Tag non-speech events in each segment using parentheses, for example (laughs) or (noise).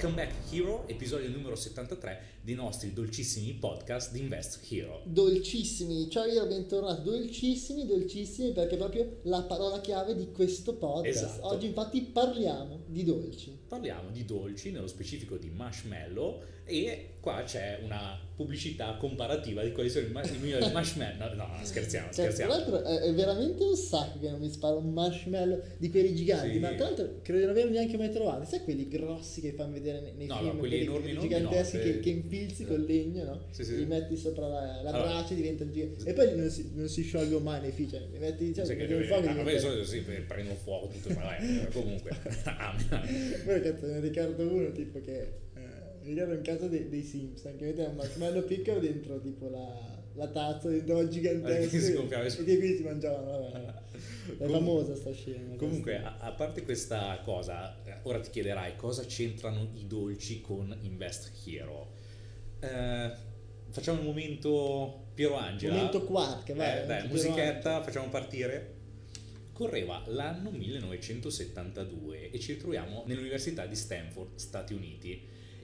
Welcome back Hero, episodio numero 73 dei nostri dolcissimi podcast di Invest Hero. Dolcissimi, ciao io bentornato, dolcissimi, dolcissimi perché è proprio la parola chiave di questo podcast. Esatto. Oggi infatti parliamo di dolci. Parliamo di dolci, nello specifico di marshmallow e qua c'è una pubblicità comparativa di quali sono i, ma- i migliori (laughs) marshmallow. No, no, scherziamo, Cioè, tra scherziamo. l'altro è, è veramente un sacco che non mi spara un marshmallow di quelli giganti, Sì. ma tra l'altro credo di non averli neanche mai trovati. Sai quelli grossi che fanno vedere nei, nei No, film, no, quelli enormi, enormi giganteschi no, che, eh. che infilzi col legno, no? Sì, sì. Li metti sopra la, la Allora. brace e diventano giganti. E poi non si, non si sciolgono mai nei film, cioè, li metti diciamo, Sai che fuoco ah, vabbè, diventa- solito sì, prendono fuoco tutto, (laughs) (laughs) ma vabbè, comunque. Cazzo ne ricordo uno tipo che eh, mi ricordo un caso dei, dei Simpson che metteva un marshmallow piccolo dentro tipo la, la tazza Eh, che (laughs) si gigantesco gonfiava. e che quindi si mangiavano vabbè, è famosa sta scena Comunque, a, a parte questa cosa, eh, ora ti chiederai cosa c'entrano i dolci con Invest Hero. Eh, facciamo il momento Piero Angela. momento quark vai Eh, dai, musichetta, facciamo partire. Correva l'anno 1972 e ci ritroviamo nell'Università di Stanford, Stati Uniti,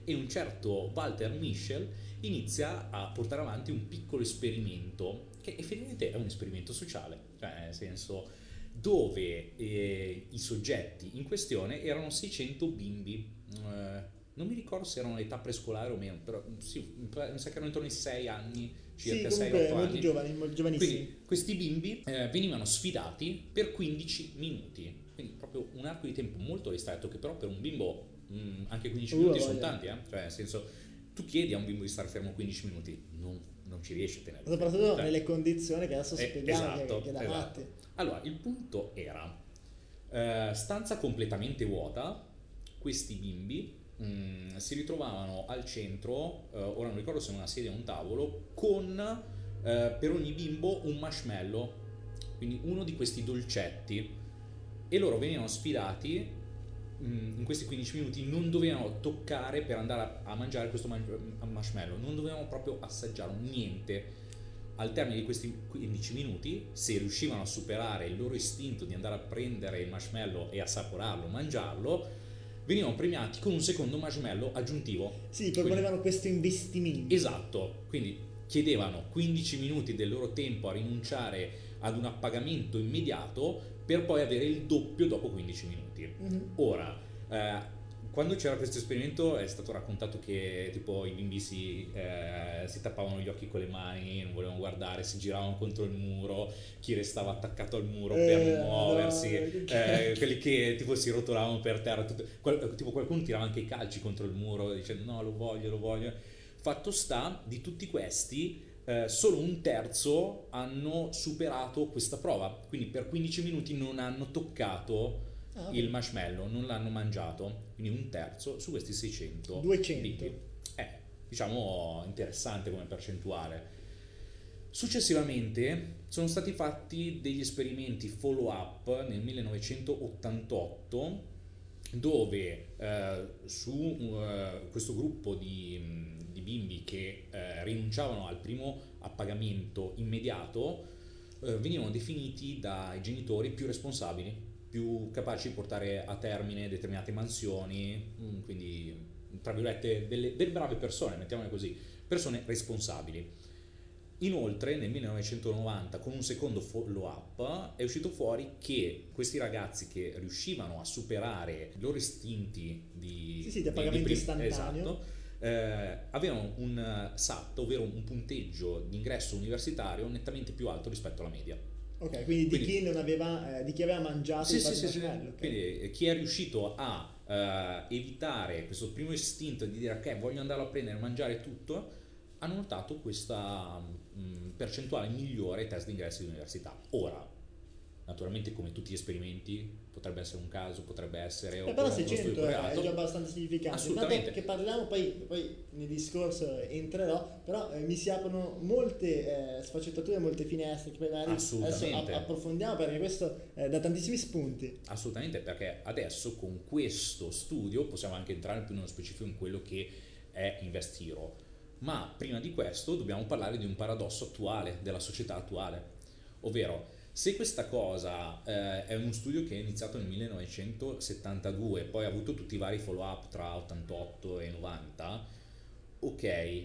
e un certo Walter Mischel inizia a portare avanti un piccolo esperimento che effettivamente è un esperimento sociale, cioè nel senso dove eh, i soggetti in questione erano 600 bimbi. eh, non mi ricordo se erano all'età prescolare o meno, però sì, mi sa che erano intorno ai 6 anni, sì circa comunque 6-8 molto anni. giovani molto giovanissimi Quindi questi bimbi eh, venivano sfidati per 15 minuti, quindi proprio un arco di tempo molto ristretto che però per un bimbo mh, anche 15 Uh, minuti voglia. sono tanti, eh? cioè nel senso tu chiedi a un bimbo di stare fermo 15 minuti, non, non ci riesci a tenere. soprattutto Cioè, nelle condizioni che adesso eh, spieghiamo che- esatto, che, da esatto. Allora, il punto era eh, stanza completamente vuota, questi bimbi mh, si ritrovavano al centro, eh, ora non ricordo se una sedia o un tavolo, con eh, per ogni bimbo un marshmallow, quindi uno di questi dolcetti, e loro venivano sfidati in questi 15 minuti, non dovevano toccare per andare a, a mangiare questo man- marshmallow, non dovevano proprio assaggiare niente. Al termine di questi 15 minuti, se riuscivano a superare il loro istinto di andare a prendere il marshmallow e assaporarlo, mangiarlo, venivano premiati con un secondo marshmallow aggiuntivo. sì proponevano questo investimento. Esatto, quindi chiedevano 15 minuti del loro tempo a rinunciare ad un appagamento immediato per poi avere il doppio dopo 15 minuti. Mhm. Ora, eh, quando c'era questo esperimento è stato raccontato che tipo i bimbi si, eh, si tappavano gli occhi con le mani, non volevano guardare, si giravano contro il muro, chi restava attaccato al muro per Eh, non muoversi, no, che- eh, quelli che tipo si rotolavano per terra, tutto- qual- tipo qualcuno tirava anche i calci contro il muro dicendo no lo voglio, lo voglio. Fatto sta, di tutti questi, eh, solo un terzo hanno superato questa prova, quindi per 15 minuti non hanno toccato Ah, il marshmallow, non l'hanno mangiato, quindi un terzo su questi 600. 200. bimbi. È, diciamo, interessante come percentuale. Successivamente sono stati fatti degli esperimenti follow up nel 1988 dove eh, su eh, questo gruppo di, mh, di bimbi che eh, rinunciavano al primo appagamento immediato eh, venivano definiti dai genitori più responsabili, più capaci di portare a termine determinate mansioni, mm, quindi tra virgolette delle, delle brave persone, mettiamole così, persone responsabili. Inoltre nel 1990 con un secondo follow up è uscito fuori che questi ragazzi che riuscivano a superare i loro istinti di, Sì, sì, di appagamento istantaneo. esatto, eh, avevano un eh, SAT, ovvero un punteggio di ingresso universitario nettamente più alto rispetto alla media. ok quindi di Quindi- chi non aveva eh, di chi aveva mangiato Sì, il sì, sì, sì. marshmallow, ok. Quindi eh, chi è riuscito a eh, evitare questo primo istinto di dire ok voglio andarlo a prendere e mangiare tutto, hanno notato questa mh, percentuale migliore ai test d'ingresso di università. Ora, naturalmente come tutti gli esperimenti, potrebbe essere un caso, potrebbe essere Eh, però uno studio 600 è correlato. già abbastanza significante. Assolutamente. Tanto che parliamo, poi, poi nel discorso entrerò, però eh, mi si aprono molte eh, sfaccettature, molte finestre che magari adesso approfondiamo perché questo eh, dà tantissimi spunti. Assolutamente, perché adesso con questo studio possiamo anche entrare più nello specifico in quello che è Invest Hero. Ma prima di questo dobbiamo parlare di un paradosso attuale, della società attuale, ovvero Se questa cosa eh, è uno studio che è iniziato nel 1972, poi ha avuto tutti i vari follow-up tra 88 e 90, ok,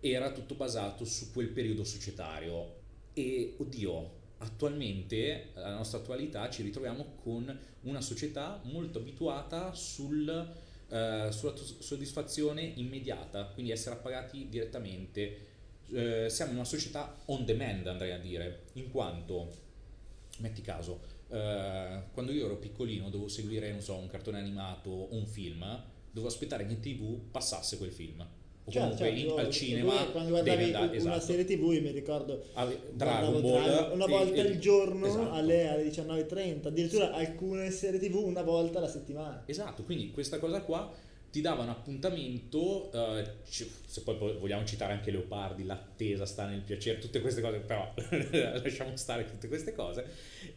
era tutto basato su quel periodo societario. E oddio, attualmente, alla nostra attualità, ci ritroviamo con una società molto abituata sul, eh, sulla soddisfazione immediata, quindi essere appagati direttamente. Eh, siamo in una società on demand, andrei a dire, in quanto metti caso, eh, quando io ero piccolino dovevo seguire, non so, un cartone animato o un film, dovevo aspettare che in tv passasse quel film. O Certo, comunque in- al cinema quando guardavi andare, una esatto. serie tv mi ricordo Ave- Dragon Ball una volta e- al giorno esatto. alle, alle 19.30 addirittura alcune serie tv una volta alla settimana Esatto, quindi questa cosa qua ti dava un appuntamento, eh, se poi vogliamo citare anche Leopardi, l'attesa sta nel piacere, tutte queste cose, però (laughs) lasciamo stare tutte queste cose.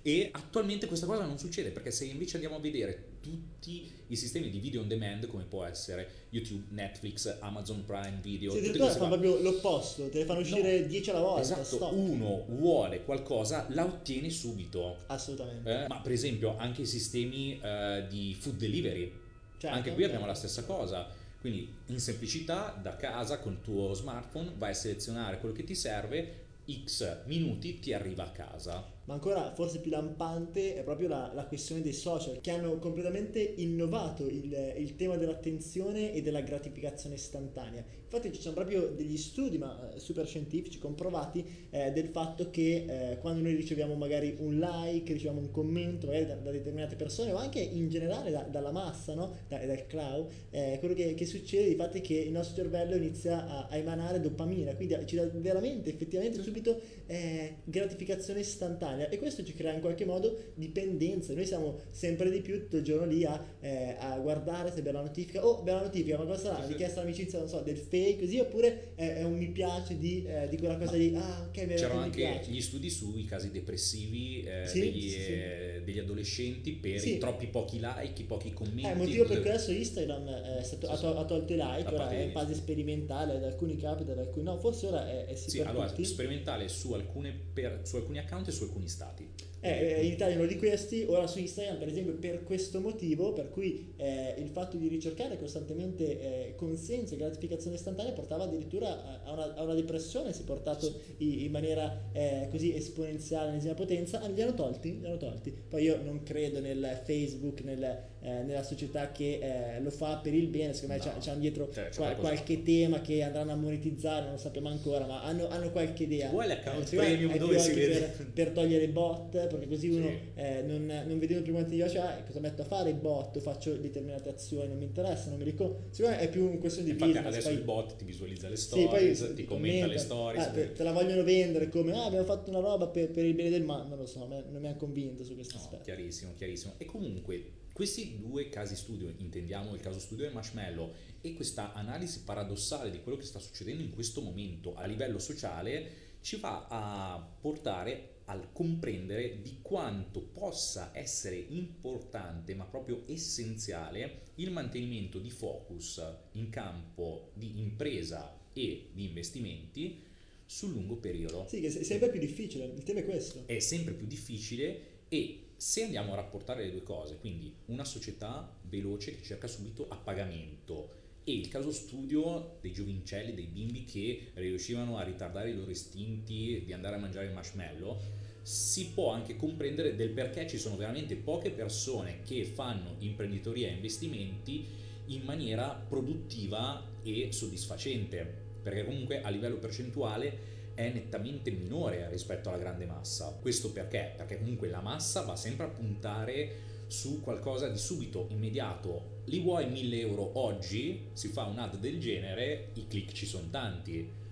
E attualmente questa cosa non succede perché se invece andiamo a vedere tutti i sistemi di video on demand, come può essere YouTube, Netflix, Amazon Prime Video, Sì, tutte queste fanno proprio l'opposto te ne fanno uscire No. 10 alla volta Esatto, stop. uno vuole qualcosa, la ottiene subito. assolutamente Eh, ma per esempio anche i sistemi eh, di food delivery, Certo, anche qui abbiamo certo. la stessa cosa. Quindi in semplicità da casa con il tuo smartphone vai a selezionare quello che ti serve, X minuti ti arriva a casa. Ma ancora forse più lampante è proprio la, la questione dei social che hanno completamente innovato il, il tema dell'attenzione e della gratificazione istantanea. Infatti ci sono proprio degli studi, ma eh, super scientifici, comprovati, eh, del fatto che eh, quando noi riceviamo magari un like, riceviamo un commento magari da, da determinate persone o anche in generale da- dalla massa, no? Da- dal crowd, eh, quello che, che succede di fatto è che il nostro cervello inizia a, a emanare dopamina, quindi ci dà veramente, effettivamente subito eh, gratificazione istantanea e questo ci crea in qualche modo dipendenza. Noi siamo sempre di più tutto il giorno lì a, eh, a guardare se bella notifica, oh bella notifica, ma cosa sarà? Sì, sì. Richiesta l'amicizia, non so, del fake così oppure è, è un mi piace di, eh, di quella cosa Ma lì, ah ok, è C'erano anche piace. gli studi sui casi depressivi eh, Sì, degli, sì, sì. Degli adolescenti per Sì. i troppi pochi like, i pochi commenti. Eh, il motivo per cui adesso Instagram eh, è stato- Sì, ha, to- ha tolto i like, ora è in fase sperimentale, ad alcuni capita, ad alcuni no, forse ora è, è sì, allora, sperimentale su, alcune per- su alcuni account e su alcuni stati. Eh, eh, in Italia uno di questi, ora su Instagram per esempio per questo motivo, per cui eh, il fatto di ricercare costantemente eh, consenso e gratificazione istantanea portava addirittura a- una, a una depressione, si è portato in, in maniera eh, così esponenziale, all'ennesima potenza, ah, li hanno tolti, li hanno tolti. Poi io non credo nel Facebook, nel, eh, nella società che eh, lo fa per il bene, secondo me No. c'hanno dietro Cioè, c'è qua- qualcosa. qualche tema che andranno a monetizzare, non lo sappiamo ancora, ma hanno, hanno qualche idea. Vuoi l'account me premium dove si vede? Per, per togliere i bot, perché così uno Sì. eh, non, non vedendo più quanti io cioè, cosa metto a fare i bot, faccio determinate azioni, non mi interessa, non mi ricordo. Secondo me è più un questione di Infatti business. adesso poi- il bot ti visualizza le sì, stories, poi ti commenta le stories. Ah, te, te la vogliono vendere come ah, abbiamo fatto una roba per, per il bene del mare, non lo so, non mi ha convinto su questo No, aspetto. chiarissimo, chiarissimo. E comunque questi due casi studio, intendiamo il caso studio del marshmallow e questa analisi paradossale di quello che sta succedendo in questo momento a livello sociale ci va a portare al comprendere di quanto possa essere importante, ma proprio essenziale, il mantenimento di focus in campo di impresa e di investimenti sul lungo periodo Sì, che è sempre più difficile, il tema è questo. è sempre più difficile e se andiamo a rapportare le due cose, quindi una società veloce che cerca subito a pagamento e il caso studio dei giovincelli, dei bimbi che riuscivano a ritardare i loro istinti di andare a mangiare il marshmallow, si può anche comprendere del perché ci sono veramente poche persone che fanno imprenditoria e investimenti in maniera produttiva e soddisfacente, perché comunque a livello percentuale è nettamente minore rispetto alla grande massa. Questo perché? Perché comunque la massa va sempre a puntare su qualcosa di subito, immediato. Li vuoi 1000 euro oggi? Si fa un ad del genere, i click ci sono tanti.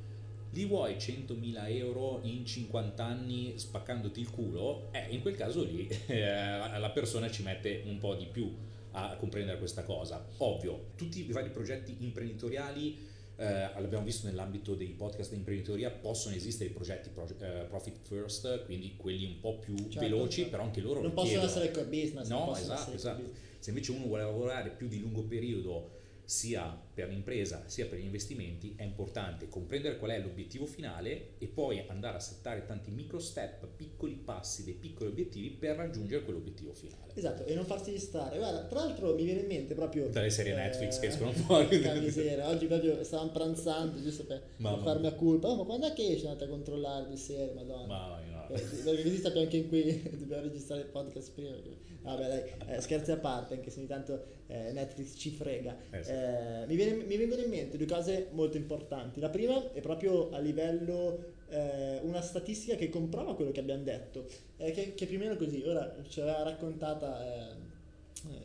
Li vuoi 100.000 euro in 50 anni spaccandoti il culo? Eh, in quel caso lì (laughs) eh, la persona ci mette un po' di più a comprendere questa cosa. Ovvio, tutti i vari progetti imprenditoriali eh, l'abbiamo visto nell'ambito dei podcast di imprenditoria, possono esistere i progetti pro- eh, profit first, quindi quelli un po' più Certo, veloci, certo. però anche loro Non possono richiedono- essere core business. No, possono esatto, esatto. Se invece uno vuole lavorare più di lungo periodo sia per l'impresa sia per gli investimenti è importante comprendere qual è l'obiettivo finale e poi andare a settare tanti micro step, piccoli passi, dei piccoli obiettivi per raggiungere quell'obiettivo finale. Esatto, e non farsi stare. Guarda, tra l'altro mi viene in mente proprio... Dalle serie eh, Netflix che escono (laughs) fuori. miseria. Oggi proprio stavamo pranzando giusto per, per farmi a colpa. Oh, ma quando è che esce andate a controllare di serie, madonna? Mamma mia. Perché così sappiamo che qui (laughs) dobbiamo registrare il podcast prima. Vabbè dai, (laughs) eh, scherzi a parte, anche se ogni tanto eh, Netflix ci frega. Eh, sì. Eh, mi, viene, mi, vengono in mente due cose molto importanti. La prima è proprio a livello eh, una statistica che comprova quello che abbiamo detto, eh, che, che, più o meno così, ora ci aveva raccontata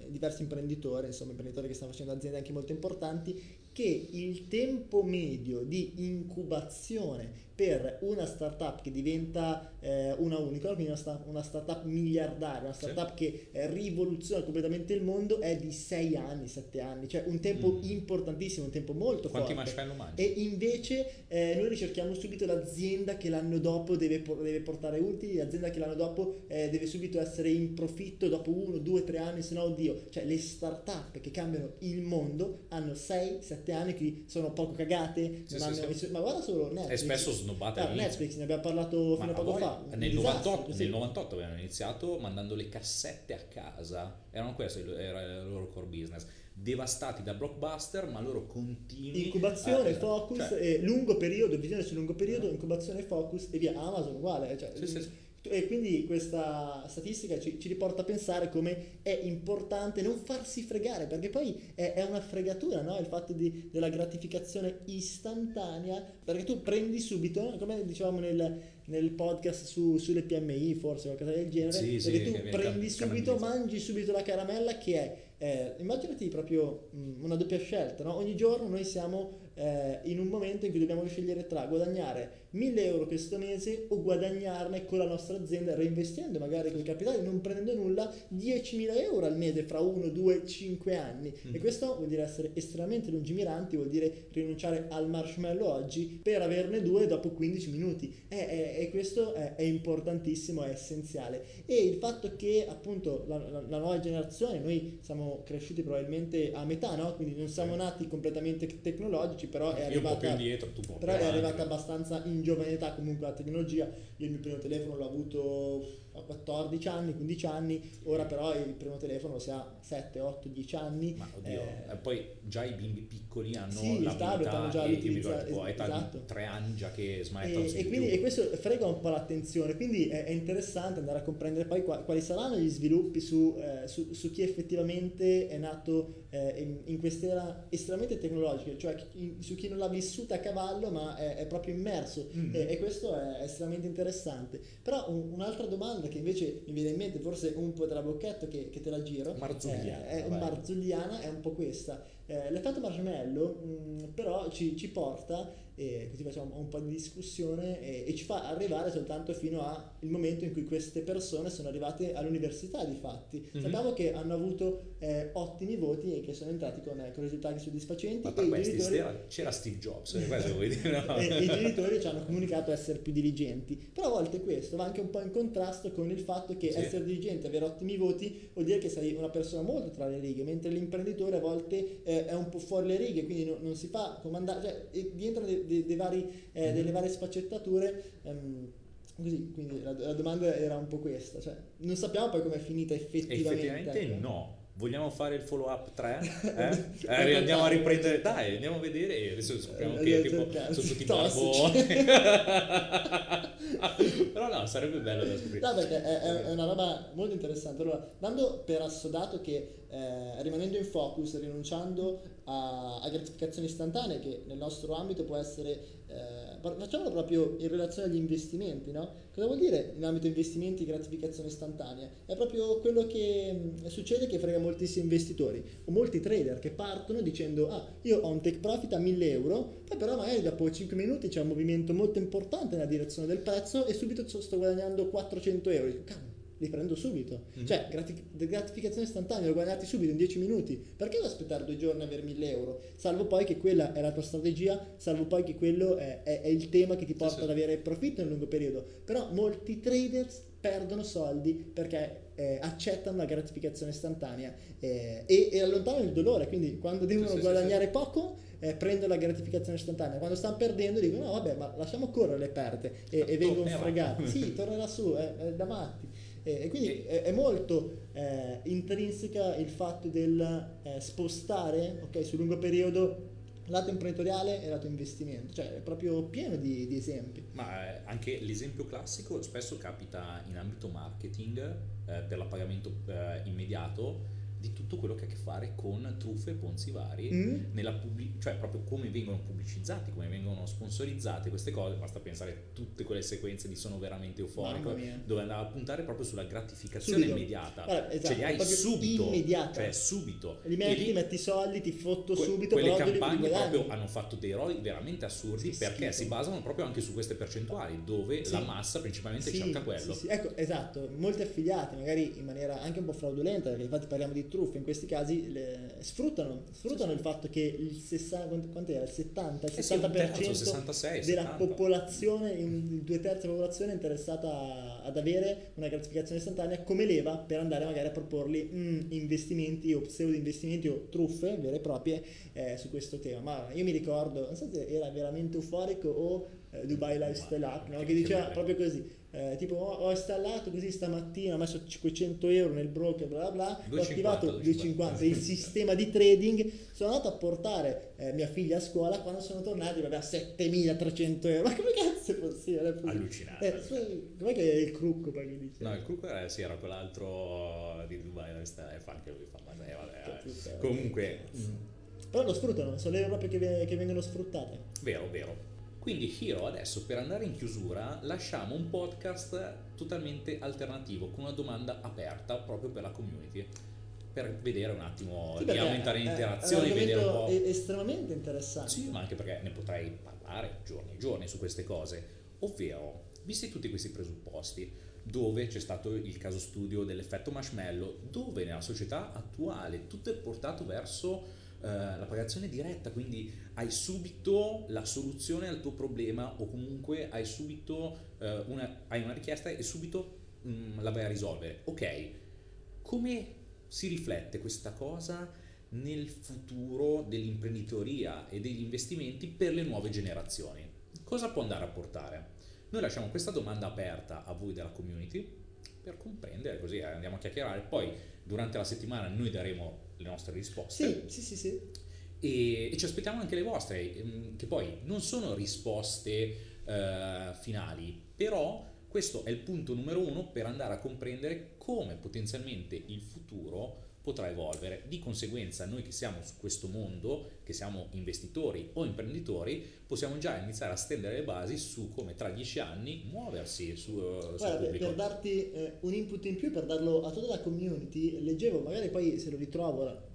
diversi imprenditori, insomma imprenditori che stanno facendo aziende anche molto importanti, che il tempo medio di incubazione per una startup che diventa eh, una unicorn, quindi una, sta- una, startup miliardaria, una startup sì. che eh, rivoluziona completamente il mondo, è di 6 anni, 7 anni, cioè un tempo mm. importantissimo, un tempo molto Quanti forte. Quanti mangi? E invece eh, noi ricerchiamo subito l'azienda che l'anno dopo deve, por- deve portare utili, l'azienda che l'anno dopo eh, deve subito essere in profitto dopo 1, 2, 3 anni, se no oddio, cioè le startup che cambiano il mondo hanno 6, 7 anni, che sono poco cagate, sì, hanno, sì, ma guarda solo Netflix. E spesso snobbate ah, Netflix ne abbiamo parlato fino a poco fa. nel, 98, nel 98 avevano iniziato mandando le cassette a casa. Erano questi era il loro core business. Devastati da blockbuster ma loro continuano incubazione, a, focus cioè, e lungo periodo visione sul lungo periodo, uh incubazione, focus e via. Amazon uguale cioè, sì, sì, e quindi questa statistica ci, ci, riporta a pensare come è importante non farsi fregare, perché poi è, è una fregatura no? il fatto di, della gratificazione istantanea, perché tu prendi subito, come dicevamo nel, nel podcast su, sulle PMI, forse qualcosa del genere, sì, perché sì, tu prendi subito, mangi subito la caramella che è, eh, immaginati proprio mh, mm, una doppia scelta, no? ogni giorno noi siamo eh, in un momento in cui dobbiamo scegliere tra guadagnare 1000 euro questo mese o guadagnarne con la nostra azienda reinvestendo magari quei capitali, non prendendo nulla, 10.000 euro al mese fra 1, 2, 5 anni. Mm. E questo vuol dire essere estremamente lungimiranti, vuol dire rinunciare al marshmallow oggi per averne due dopo 15 minuti. E, e questo è, è, importantissimo, è essenziale. E il fatto che appunto la, la, la, nuova generazione, noi siamo cresciuti probabilmente a metà, no? quindi non siamo nati completamente tecnologici, però è arrivata, indietro, però è arrivata abbastanza in giovane età comunque la tecnologia. Io il mio primo telefono l'ho avuto a 14 anni, 15 anni, ora però il primo telefono si ha 7, 8, 10 anni. Ma oddio, eh, poi già i bimbi piccoli hanno sì, la tablet hanno già l'utilizza, tipo, esatto. 3 anni già che smanettano e, e, quindi, e questo frega un po' l'attenzione, quindi è, è interessante andare a comprendere poi quali, quali saranno gli sviluppi su, eh, su, su, chi effettivamente è nato eh, in, in quest'era estremamente tecnologica, cioè in, su chi non l'ha vissuta a cavallo ma è, è proprio immerso mm-hmm. e, e, questo è estremamente interessante. Però un, un'altra domanda che invece mi viene in mente, forse un po' tra bocchetto che, che te la giro, Marzulliana, è, è Marzulliana è un po' questa. Eh, l'effetto marshmallow mh, mm, però ci, ci porta e così facciamo un po' di discussione e, e ci fa arrivare soltanto fino al momento in cui queste persone sono arrivate all'università di fatti. Mm-hmm. Sappiamo che hanno avuto eh, ottimi voti e che sono entrati con, eh, con risultati soddisfacenti. Ma per questi genitori... c'era Steve Jobs, questo vuoi dire? No? (laughs) e, i genitori ci hanno comunicato essere più diligenti. Però a volte questo va anche un po' in contrasto con il fatto che sì. essere diligente, avere ottimi voti, vuol dire che sei una persona molto tra le righe, mentre l'imprenditore a volte eh, è un po' fuori le righe, quindi non, non si fa comandare, cioè diventano dei dei, dei vari, eh, mm. delle varie sfaccettature. Ehm, così, quindi la, la, domanda era un po' questa, cioè, non sappiamo poi com'è finita effettivamente. Effettivamente ecco. no. Vogliamo fare il follow up 3? (laughs) Eh? eh andiamo a riprendere, dai, andiamo a vedere e adesso scopriamo eh, che tipo, sono tutti barboni. (laughs) (laughs) Però no, sarebbe bello da scoprire. No, perché è, è, una roba molto interessante. Allora, dando per assodato che eh, rimanendo in focus, rinunciando a, a, gratificazioni istantanee, che nel nostro ambito può essere, eh, facciamolo proprio in relazione agli investimenti, no? Cosa vuol dire in ambito investimenti gratificazione istantanea? È proprio quello che mh, mm, succede che frega moltissimi investitori o molti trader che partono dicendo ah io ho un take profit a 1000 euro, poi però magari dopo 5 minuti c'è un movimento molto importante nella direzione del prezzo e subito sto guadagnando 400 euro. Cavolo, li prendo subito. Mm-hmm. Cioè, gratif- gratificazione istantanea, li ho guadagnati subito in 10 minuti. Perché devo aspettare due giorni a avere 1000 euro? Salvo poi che quella è la tua strategia, salvo poi che quello è, è, è il tema che ti porta sì, sì. ad avere profitto nel lungo periodo. Però molti traders perdono soldi perché eh, accettano la gratificazione istantanea eh, e, e, allontanano il dolore. Quindi quando devono sì, guadagnare sì, poco eh, prendono la gratificazione istantanea. Quando stanno perdendo dicono no vabbè ma lasciamo correre le perte e, e vengono fregati. sì, (laughs) tornerà su, è, è da matti. E, quindi è, è molto eh, intrinseca il fatto del eh, spostare okay, sul lungo periodo lato imprenditoriale e lato investimento, cioè è proprio pieno di, di esempi. Ma eh, anche l'esempio classico spesso capita in ambito marketing eh, per l'appagamento eh, immediato di tutto quello che ha a che fare con truffe e ponzi vari, mm. pubblic- cioè proprio come vengono pubblicizzati, come vengono sponsorizzate queste cose, basta pensare a tutte quelle sequenze di Sono veramente euforico, dove andava a puntare proprio sulla gratificazione subito. immediata, Guarda, esatto, cioè li hai subito, immediata. cioè subito. Li metti, lì, metti i soldi, ti fotto que- subito, quelle campagne proprio hanno fatto dei ROI veramente assurdi sì, perché schifo. si basano proprio anche su queste percentuali, dove sì. la massa principalmente sì, cerca quello. Ecco, esatto, molti affiliati, magari in maniera anche un po' fraudolenta, perché infatti parliamo di truffe, in questi casi le, sfruttano, sfruttano il fatto che il 60, quant'era, il 70, il 60% terzo, 66, della 70. popolazione, in due terzi della popolazione è interessata ad avere una gratificazione istantanea come leva per andare magari a proporli mm, investimenti o pseudo investimenti o truffe vere e proprie eh, su questo tema. Ma io mi ricordo, non so se era veramente euforico o eh, Dubai Lifestyle App, no? che diceva proprio così eh, tipo ho, installato così stamattina, ho messo 500 euro nel broker, bla bla bla, ho attivato 250 il sistema di trading, sono andato a portare eh, mia figlia a scuola, quando sono tornato aveva 7300 euro, ma come cazzo è possibile? È Allucinante. Eh, com'è che è il crucco poi che dice? No, il crucco era, sì, era quell'altro di Dubai, e fa anche lui, fa, vabbè, vabbè, comunque... Mm. Però lo sfruttano, sono le proprio che, che vengono sfruttate. Vero, vero. Quindi Hiro adesso per andare in chiusura lasciamo un podcast totalmente alternativo con una domanda aperta proprio per la community per vedere un attimo sì, di aumentare l'interazione, è vedere un po'. È estremamente interessante. Sì, ma anche perché ne potrei parlare giorni e giorni su queste cose. Ovvero, visti tutti questi presupposti, dove c'è stato il caso studio dell'effetto marshmallow, dove nella società attuale tutto è portato verso eh, la pagazione diretta, quindi hai subito la soluzione al tuo problema o comunque hai subito uh, una, hai una richiesta e subito um, la vai a risolvere. Ok, come si riflette questa cosa nel futuro dell'imprenditoria e degli investimenti per le nuove generazioni? Cosa può andare a portare? Noi lasciamo questa domanda aperta a voi della community per comprendere, così andiamo a chiacchierare. Poi durante la settimana noi daremo le nostre risposte. Sì, sì, sì. sì. E, e, ci aspettiamo anche le vostre, ehm, che poi non sono risposte uh, finali, però questo è il punto numero uno per andare a comprendere come potenzialmente il futuro potrà evolvere. Di conseguenza noi che siamo su questo mondo, che siamo investitori o imprenditori, possiamo già iniziare a stendere le basi su come tra dieci anni muoversi su, uh, Guarda, per, per, darti eh, un input in più, per darlo a tutta la community, leggevo, magari poi se lo ritrovo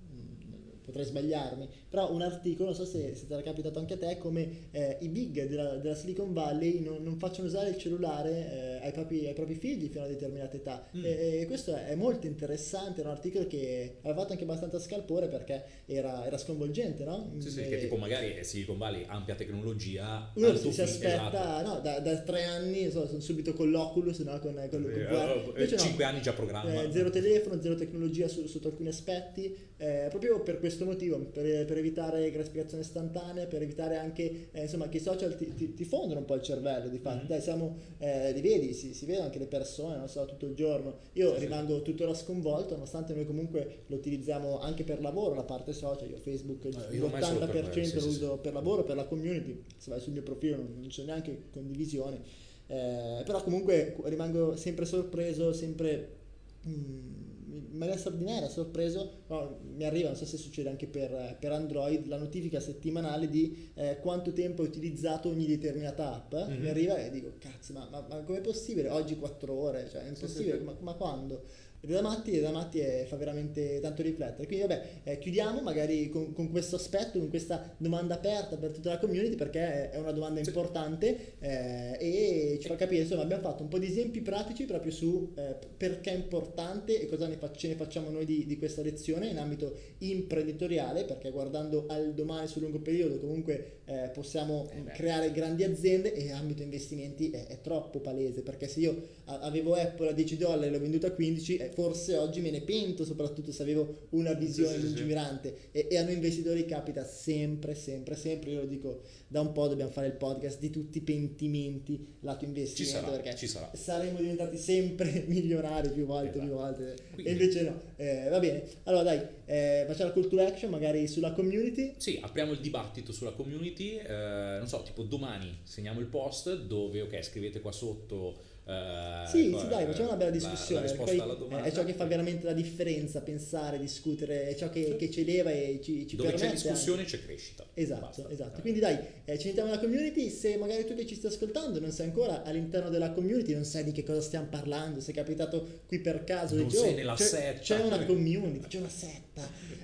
potrei sbagliarmi, però un articolo, non so se, se ti era capitato anche a te, come eh, i big della, della, Silicon Valley non, non, facciano usare il cellulare eh, ai, propri, ai, propri, figli fino a una determinata età. Mm. E, e, questo è molto interessante, è un articolo che aveva fatto anche abbastanza scalpore perché era, era sconvolgente, no? Sì, sì, e, che tipo magari Silicon Valley, ampia tecnologia, uno si, si aspetta, esatto. no, da, da, tre anni, so, sono subito con l'Oculus, no, con, con, con, eh, cinque no, anni già programma. Eh, zero telefono, zero tecnologia su, sotto alcuni aspetti, eh, proprio per questo motivo, per, per, evitare gratificazione istantanea, per evitare anche eh, insomma, che i social ti, ti, ti, fondono un po' il cervello. Di fatto, mm-hmm. dai, siamo, eh, li vedi, si, si vedono anche le persone, non so, tutto il giorno. Io sì, rimango sì. tuttora sconvolto, nonostante noi comunque lo utilizziamo anche per lavoro, la parte social. Io Facebook eh, io l'80% per sì, lo uso per lavoro, per la community. Se vai sul mio profilo non, non c'è neanche condivisione. Eh, però comunque rimango sempre sorpreso, sempre. Mm, maniera straordinaria, sorpreso, no, mi arriva, non so se succede anche per, per Android, la notifica settimanale di eh, quanto tempo hai utilizzato ogni determinata app, mm-hmm. mi arriva e dico, cazzo, ma, ma, ma com'è possibile? Oggi 4 ore, cioè è impossibile, sì, sì. Ma, ma, quando? Ed è da matti, è da matti e fa veramente tanto riflettere. Quindi vabbè, eh, chiudiamo magari con, con, questo aspetto, con questa domanda aperta per tutta la community perché è una domanda importante eh, e ci fa capire, insomma abbiamo fatto un po' di esempi pratici proprio su eh, perché è importante e cosa ne fa- ce ne facciamo noi di, di questa lezione in ambito imprenditoriale, perché guardando al domani sul lungo periodo comunque eh, possiamo eh creare grandi aziende e ambito investimenti è, è, troppo palese, perché se io avevo Apple a 10 dollari e l'ho venduta a 15, eh, forse oggi me ne pento, soprattutto se avevo una visione sì, sì, lungimirante sì. E, e, a noi investitori capita sempre, sempre, sempre, io lo dico da un po' dobbiamo fare il podcast di tutti i pentimenti lato investimento ci sarà, perché ci sarà. saremo diventati sempre (laughs) milionari più volte, esatto. più volte Quindi. e invece no, eh, va bene, allora dai, eh, facciamo la call to action magari sulla community. Sì, apriamo il dibattito sulla community, eh, non so, tipo domani segniamo il post dove, ok, scrivete qua sotto Uh, sì, ecco, sì, dai, facciamo una bella discussione. La, la poi è ciò che fa veramente la differenza, pensare, discutere, è ciò che, sì. che ci eleva e ci, ci Dove permette. c'è discussione anche. c'è crescita. Esatto, Basta. esatto. Quindi dai, eh, ci mettiamo nella community. Se magari tu che ci stai ascoltando non sei ancora all'interno della community, non sai di che cosa stiamo parlando, sei capitato qui per caso, non dici, sei oh, nella c'è, setta. c'è una community, c'è una setta.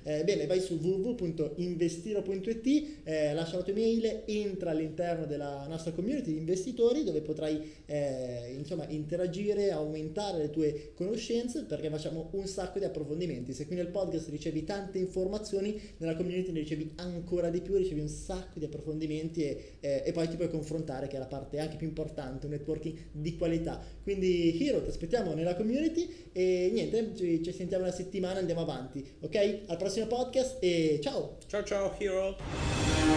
Eh, bene, vai su www.investiro.it, eh, lascia la tua email, entra all'interno della nostra community di investitori dove potrai eh, insomma interagire, aumentare le tue conoscenze perché facciamo un sacco di approfondimenti. Se qui nel podcast ricevi tante informazioni, nella community ne ricevi ancora di più, ricevi un sacco di approfondimenti e, eh, e poi ti puoi confrontare che è la parte anche più importante, un networking di qualità. Quindi Hero, ti aspettiamo nella community e niente, ci, ci sentiamo una settimana, andiamo avanti, ok? Al prossimo podcast e ciao! Ciao ciao Hero!